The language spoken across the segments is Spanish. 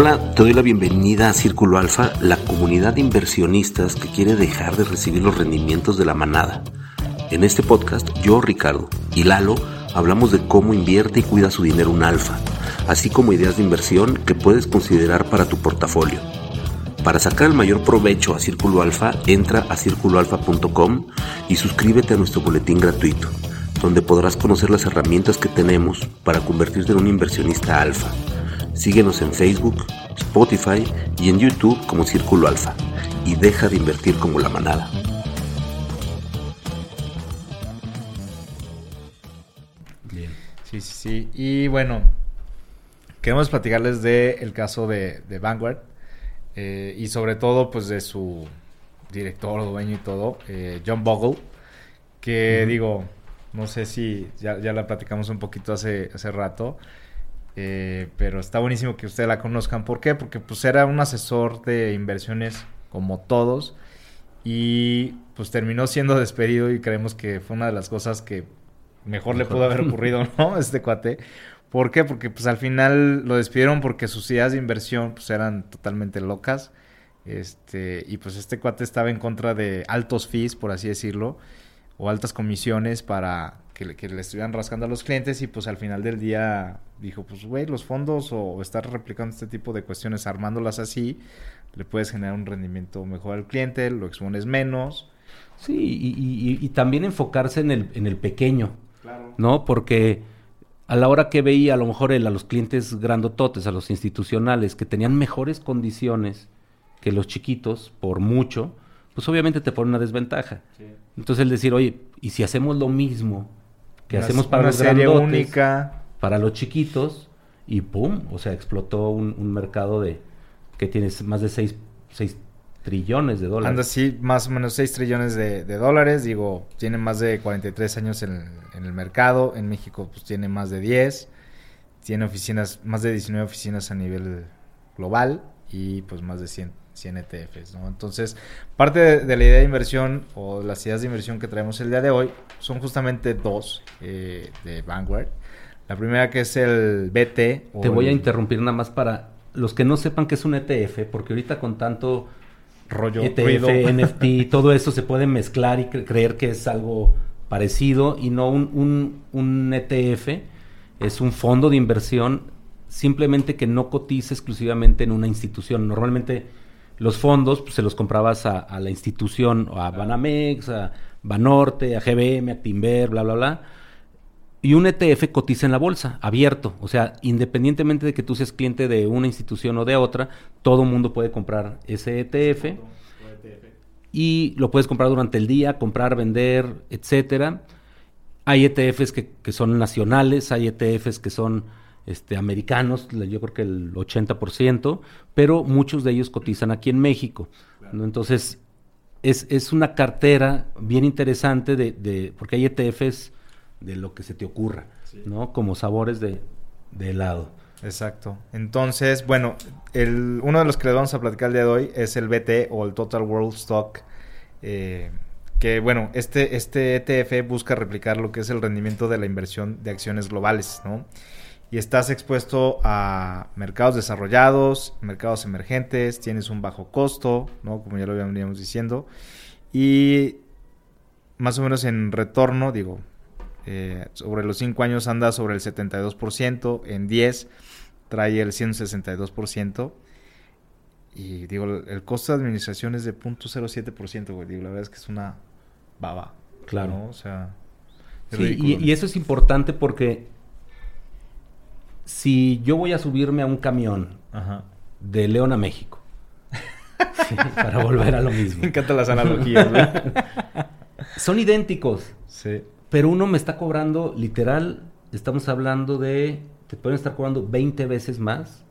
Hola, te doy la bienvenida a Círculo Alfa, la comunidad de inversionistas que quiere dejar de recibir los rendimientos de la manada. En este podcast, yo, Ricardo, y Lalo hablamos de cómo invierte y cuida su dinero un alfa, así como ideas de inversión que puedes considerar para tu portafolio. Para sacar el mayor provecho a Círculo Alfa, entra a circuloalfa.com y suscríbete a nuestro boletín gratuito, donde podrás conocer las herramientas que tenemos para convertirte en un inversionista alfa. Síguenos en Facebook, Spotify y en YouTube como Círculo Alfa y deja de invertir como la manada. Bien. Sí, sí, sí. Y bueno, queremos platicarles del el caso de, de Vanguard eh, y sobre todo pues de su director, dueño y todo, eh, John Bogle, que digo, no sé si ya, ya, la platicamos un poquito hace, hace rato, eh, pero está buenísimo que ustedes la conozcan. ¿Por qué? Porque pues era un asesor de inversiones como todos y pues terminó siendo despedido y creemos que fue una de las cosas que mejor le pudo haber ocurrido, ¿no? Este cuate. ¿Por qué? Porque pues al final lo despidieron porque sus ideas de inversión pues eran totalmente locas. Este, y pues este cuate estaba en contra de altos fees, por así decirlo, o altas comisiones para que le, que le estuvieran rascando a los clientes y pues al final del día dijo, pues güey, los fondos o estar replicando este tipo de cuestiones, armándolas así, le puedes generar un rendimiento mejor al cliente, lo expones menos. Sí, y, y, y también enfocarse en el, en el pequeño, claro. ¿no? Porque a la hora que veía a lo mejor él a los clientes grandototes, a los institucionales, que tenían mejores condiciones que los chiquitos, por mucho, pues obviamente te pone una desventaja. Sí. Entonces el decir, oye, ¿y si hacemos lo mismo que una, hacemos para una los serie grandotes, única. para los chiquitos, y pum, o sea, explotó un, un mercado de que tiene más de 6, trillones de dólares. Anda así, más o menos 6 trillones de, de, dólares, digo, tiene más de 43 años en, en, el mercado, en México pues tiene más de 10, tiene oficinas, más de 19 oficinas a nivel global y pues más de 100, 100 ETFs, ¿no? Entonces, parte de, de, la idea de inversión o las ideas de inversión que traemos el día de hoy son justamente dos eh, de Vanguard. La primera que es el BT. Te voy el... a interrumpir nada más para los que no sepan qué es un ETF, porque ahorita con tanto rollo ETF, ruido. NFT, todo eso se puede mezclar y cre creer que es algo parecido y no un, un, un, ETF, es un fondo de inversión simplemente que no cotiza exclusivamente en una institución. Normalmente los fondos pues, se los comprabas a, a la institución, a Banamex, a Banorte, a GBM, a Timber, bla, bla, bla. Y un ETF cotiza en la bolsa, abierto. O sea, independientemente de que tú seas cliente de una institución o de otra, todo mundo puede comprar ese ETF. Y lo puedes comprar durante el día, comprar, vender, etcétera. Hay ETFs que, que son nacionales, hay ETFs que son este, americanos, yo creo que el 80%, pero muchos de ellos cotizan aquí en México. ¿no? Entonces, es, es, una cartera bien interesante de, de, porque hay ETFs de lo que se te ocurra, sí. ¿no? Como sabores de, de, helado. Exacto. Entonces, bueno, el, uno de los que les vamos a platicar el día de hoy es el BT o el Total World Stock. Eh, que bueno, este, este ETF busca replicar lo que es el rendimiento de la inversión de acciones globales, ¿no? Y estás expuesto a mercados desarrollados, mercados emergentes, tienes un bajo costo, ¿no? Como ya lo veníamos diciendo. Y más o menos en retorno, digo, eh, sobre los 5 años anda sobre el 72%, en 10 trae el 162%. Y digo, el costo de administración es de 0.07%, güey. Digo, la verdad es que es una baba. Claro. ¿no? O sea. Sí, y, y, eso es importante porque si yo voy a subirme a un camión Ajá. de León a México, sí, para volver a lo mismo. Me encantan las analogías, güey. Son idénticos. Sí. Pero uno me está cobrando, literal, estamos hablando de, te pueden estar cobrando 20 veces más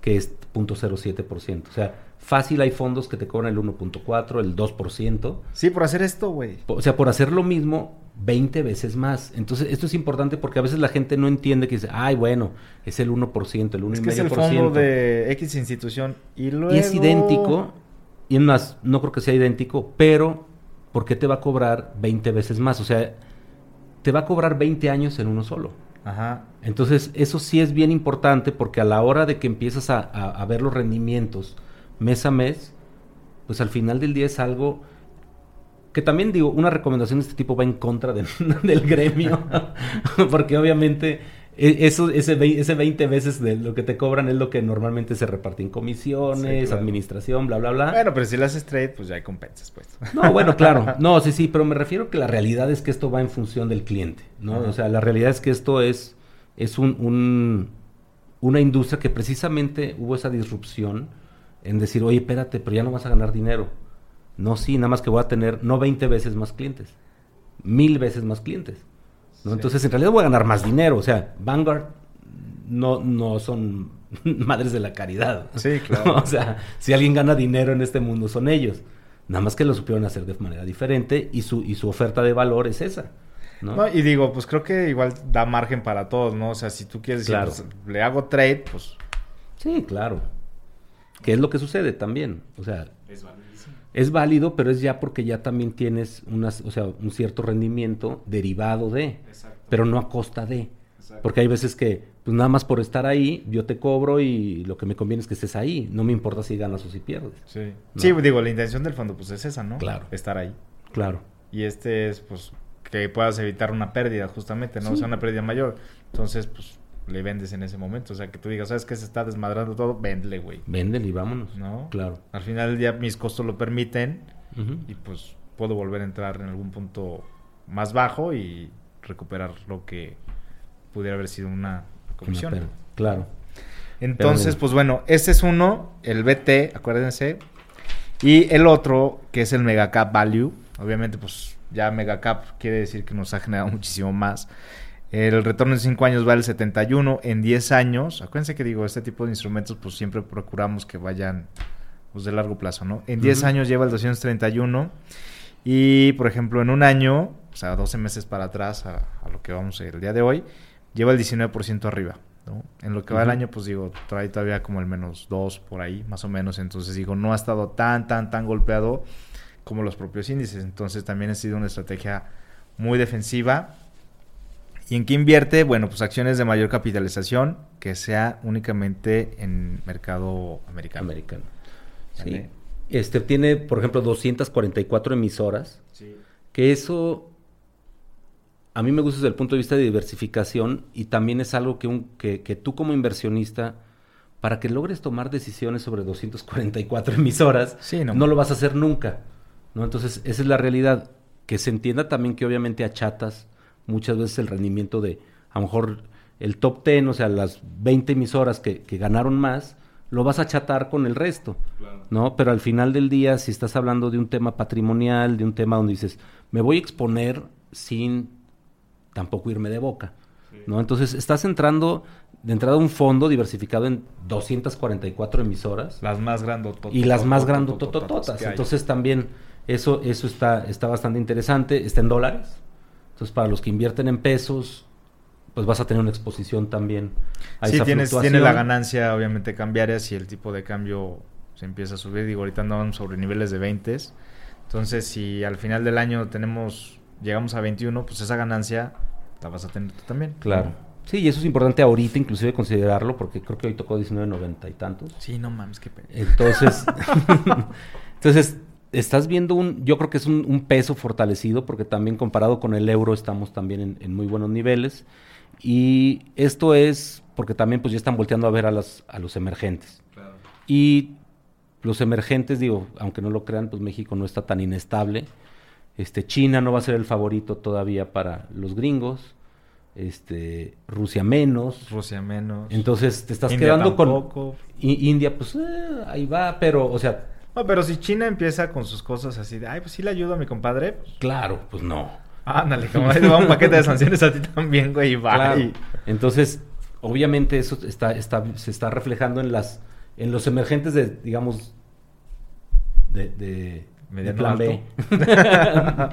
que es 0.07%. O sea, fácil hay fondos que te cobran el 1.4, el 2%. Sí, por hacer esto, güey. O sea, por hacer lo mismo 20 veces más. Entonces, esto es importante porque a veces la gente no entiende que dice, ay, bueno, es el 1%, el 1,5%. Es que es el fondo de X institución. Y luego... Y es idéntico, y más, no creo que sea idéntico, pero ¿por qué te va a cobrar 20 veces más? O sea, te va a cobrar 20 años en uno solo. Ajá. Entonces, eso sí es bien importante porque a la hora de que empiezas a, ver los rendimientos mes a mes, pues al final del día es algo que también digo, una recomendación de este tipo va en contra del gremio, porque obviamente e, eso, ese, ese 20 veces de lo que te cobran es lo que normalmente se reparte en comisiones, administración, bla, bla, bla. Bueno, pero si lo haces trade, pues ya hay compensas, pues. No, bueno, claro. No, sí, sí, pero me refiero que la realidad es que esto va en función del cliente, ¿no? O sea, la realidad es que esto es, es un, un, una industria que precisamente hubo esa disrupción en decir, oye, espérate, pero ya no vas a ganar dinero. No, sí, nada más que voy a tener no 20 veces más clientes, mil veces más clientes. Entonces, en realidad voy a ganar más dinero. O sea, Vanguard no, no son madres de la caridad. Sí, claro. o sea, si alguien gana dinero en este mundo son ellos. Nada más que lo supieron hacer de manera diferente y su, y su oferta de valor es esa. ¿no? y digo, pues creo que igual da margen para todos, ¿no? O sea, si tú quieres decir, pues, le hago trade, pues... Sí, claro. ¿Qué es lo que sucede también? O sea... Es es válido, pero es ya porque ya también tienes unas, o sea, un cierto rendimiento derivado de, pero no a costa de. Porque hay veces que, pues nada más por estar ahí, yo te cobro y lo que me conviene es que estés ahí. No me importa si ganas o si pierdes. Sí. Sí, digo, la intención del fondo, pues es esa, ¿no? Claro. Estar ahí. Claro. Y este es, pues, que puedas evitar una pérdida, justamente, ¿no? O sea, una pérdida mayor. Entonces, pues, le vendes en ese momento. O sea, que tú digas, ¿sabes qué? Se está desmadrando todo, véndele, güey. Véndele y vámonos. ¿No? Claro. Al final del día mis costos lo permiten y pues puedo volver a entrar en algún punto más bajo y recuperar lo que pudiera haber sido una comisión. claro. Entonces, pues bueno, ese es uno, el BT, acuérdense. Y el otro, que es el Megacap Value. Obviamente, pues ya Megacap quiere decir que nos ha generado muchísimo más. El retorno en 5 años vale el 71, en 10 años, acuérdense que digo, este tipo de instrumentos pues siempre procuramos que vayan pues de largo plazo, ¿no? En 10 años lleva el 231 y por ejemplo en un año, o sea, 12 meses para atrás a, lo que vamos el día de hoy, lleva el 19% arriba, ¿no? En lo que va el año pues digo, trae todavía como el menos 2 por ahí, más o menos, entonces digo, no ha estado tan, tan, tan golpeado como los propios índices, entonces también ha sido una estrategia muy defensiva ¿Y en qué invierte? Bueno, pues acciones de mayor capitalización que sea únicamente en mercado americano. Americano. Sí. Este tiene, por ejemplo, 244 emisoras. Sí. Que eso a mí me gusta desde el punto de vista de diversificación y también es algo que, un, que, que tú como inversionista, para que logres tomar decisiones sobre 244 emisoras, no. no. lo vas a hacer nunca. ¿no? Entonces, esa es la realidad. Que se entienda también que obviamente achatas muchas veces el rendimiento de, a lo mejor el top 10, o sea, las 20 emisoras que, que ganaron más, lo vas a chatar con el resto, ¿no? Pero al final del día, si estás hablando de un tema patrimonial, de un tema donde dices, me voy a exponer sin tampoco irme de boca, ¿no? Entonces, estás entrando de entrada un fondo diversificado en 244 emisoras. Las más grandes Y las más grandototototas. Entonces, también eso, eso está, está bastante interesante. Está en dólares. Entonces, para los que invierten en pesos, pues vas a tener una exposición también a sí, esa tienes, tiene la ganancia, obviamente, cambiaria si el tipo de cambio se empieza a subir. Digo, ahorita andamos sobre niveles de 20. Entonces, si al final del año tenemos, llegamos a 21, pues esa ganancia la vas a tener tú también. Claro. Sí, y eso es importante ahorita inclusive considerarlo, porque creo que hoy tocó 19.90 y tantos. Sí, no mames, qué pena. Entonces, entonces estás viendo un, yo creo que es un, peso fortalecido porque también comparado con el euro estamos también en, muy buenos niveles y esto es porque también pues ya están volteando a ver a, las, a los emergentes. Y los emergentes, digo, aunque no lo crean, pues México no está tan inestable. Este, China no va a ser el favorito todavía para los gringos. Este, Rusia menos. Rusia menos. Entonces te estás quedando con India, pues eh, ahí va, pero, o sea, no, pero si China empieza con sus cosas así de, ay, pues sí le ayudo a mi compadre. Pues claro, pues no. Ándale, como ahí va un paquete de sanciones a ti también, güey, va. Entonces, obviamente eso está, está, se está reflejando en las, en los emergentes de, digamos, de, de, plan B.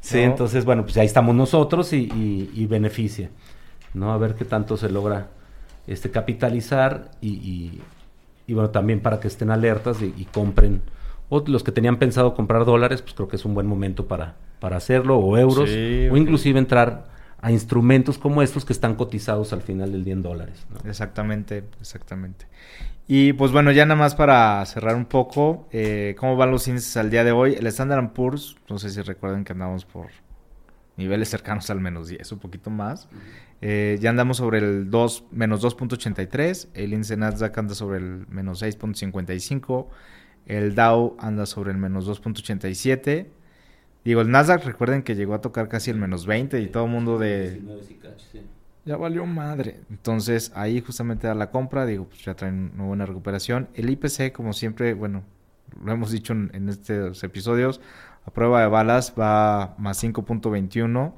sí, entonces, bueno, pues ahí estamos nosotros y, y, beneficia, ¿no? A ver qué tanto se logra este capitalizar y y bueno, también para que estén alertas y, compren. O los que tenían pensado comprar dólares, pues creo que es un buen momento para, para hacerlo, o euros, o inclusive entrar a instrumentos como estos que están cotizados al final del día en dólares. Exactamente, exactamente. Y pues bueno, ya nada más para cerrar un poco, eh, ¿cómo van los índices al día de hoy? El Standard Poor's, no sé si recuerden que andamos por niveles cercanos al menos 10, un poquito más. Eh, ya andamos sobre el 2, menos 2.83, el índice Nasdaq anda sobre el menos 6.55, el Dow anda sobre el menos 2.87. Digo, el Nasdaq recuerden que llegó a tocar casi el menos 20 y todo el mundo de ya valió madre. Entonces ahí justamente a la compra, digo, pues ya traen una buena recuperación. El IPC, como siempre, bueno, lo hemos dicho en, estos episodios, a prueba de balas va más 5.21.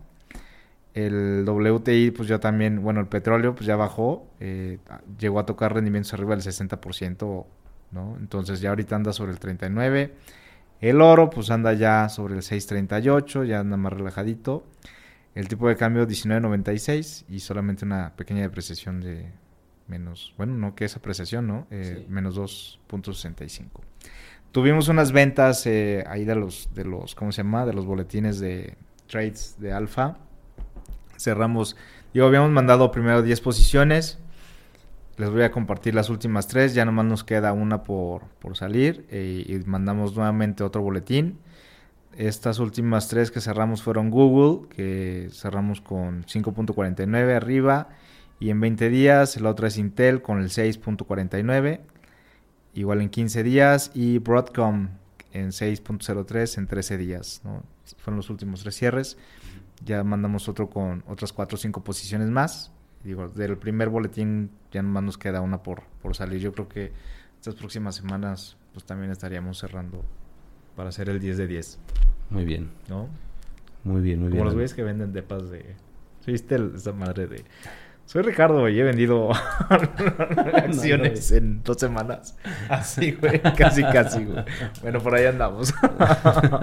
El WTI, pues ya también, bueno, el petróleo, pues ya bajó, eh, llegó a tocar rendimientos arriba del 60%, ¿no? Entonces ya ahorita anda sobre el 39. El oro, pues anda ya sobre el 6.38, ya anda más relajadito. El tipo de cambio 19.96 y solamente una pequeña depreciación de menos, bueno, no que es apreciación, ¿no? Eh, menos 2.65. Tuvimos unas ventas eh, ahí de los, de los, ¿cómo se llama? De los boletines de trades de alfa. Cerramos, digo, habíamos mandado primero 10 posiciones. Les voy a compartir las últimas tres, ya nomás nos queda una por, por salir eh, y mandamos nuevamente otro boletín. Estas últimas tres que cerramos fueron Google, que cerramos con 5.49 arriba. Y en 20 días, la otra es Intel con el 6.49. Igual en 15 días. Y Broadcom en 6.03 en 13 días. Fueron los últimos tres cierres. Ya mandamos otro con otras 4 o 5 posiciones más. Digo, del primer boletín ya nomás nos queda una por, por salir. Yo creo que estas próximas semanas pues también estaríamos cerrando para hacer el 10 de 10. Muy bien. ¿No? Muy bien, muy bien. Como los güeyes que venden depas de... ¿Viste esa madre de... Soy Ricardo y he vendido acciones en dos semanas. Así, güey. Casi, casi, güey. Bueno, por ahí andamos.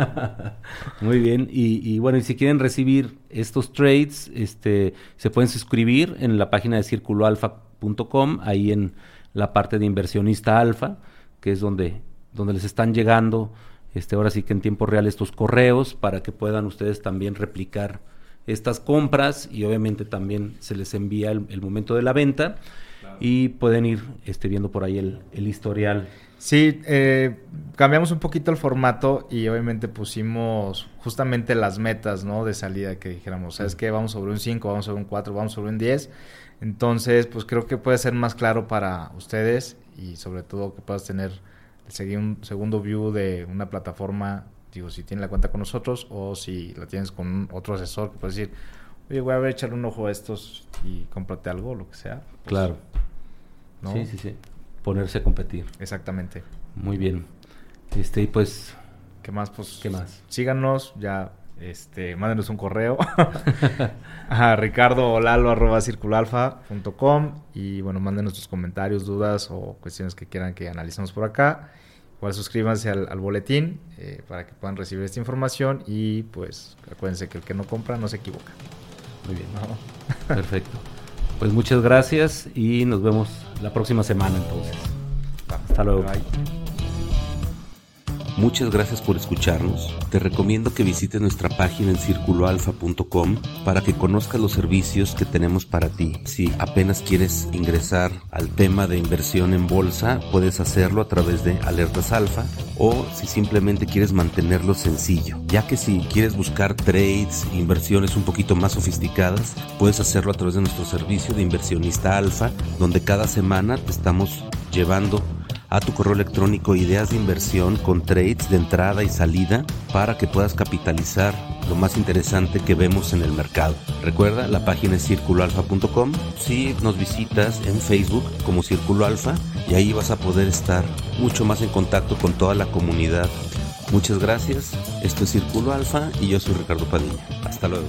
Muy bien. Y, y, bueno, y si quieren recibir estos trades, este, se pueden suscribir en la página de circuloalfa.com, ahí en la parte de inversionista alfa, que es donde, donde les están llegando este, ahora sí que en tiempo real estos correos para que puedan ustedes también replicar estas compras y obviamente también se les envía el, momento de la venta y pueden ir este, viendo por ahí el, el historial. Sí, eh, cambiamos un poquito el formato y obviamente pusimos justamente las metas ¿no? de salida que dijéramos, ¿sabes qué? Vamos sobre un 5, vamos sobre un 4, vamos sobre un 10. Entonces, pues creo que puede ser más claro para ustedes y sobre todo que puedas tener seguir un segundo view de una plataforma, digo, si tiene la cuenta con nosotros o si la tienes con otro asesor que puedes decir, oye, voy a ver, echarle un ojo a estos y cómprate algo, lo que sea. Pues, claro. Sí, sí, sí. Ponerse a competir. Exactamente. Muy bien. Este, y pues... ¿Qué más? Pues... ¿Qué más? Síganos, ya este, mándenos un correo a ricardo lalo arroba circulalfa.com y bueno, mándenos sus comentarios, dudas o cuestiones que quieran que analicemos por acá. Igual suscríbanse al, boletín eh, para que puedan recibir esta información y pues acuérdense que el que no compra no se equivoca. Muy bien. Perfecto. Pues muchas gracias y nos vemos la próxima semana entonces. Hasta luego. Muchas gracias por escucharnos. Te recomiendo que visites nuestra página en circuloalfa.com para que conozcas los servicios que tenemos para ti. Si apenas quieres ingresar al tema de inversión en bolsa, puedes hacerlo a través de Alertas Alfa o si simplemente quieres mantenerlo sencillo. Ya que si quieres buscar trades, inversiones un poquito más sofisticadas, puedes hacerlo a través de nuestro servicio de inversionista alfa, donde cada semana te estamos llevando a tu correo electrónico ideas de inversión con trades de entrada y salida para que puedas capitalizar lo más interesante que vemos en el mercado. Recuerda, la página es circuloalfa.com. Si nos visitas en Facebook como Círculo Alfa y ahí vas a poder estar mucho más en contacto con toda la comunidad. Muchas gracias. Esto es Círculo Alfa y yo soy Ricardo Padilla. Hasta luego.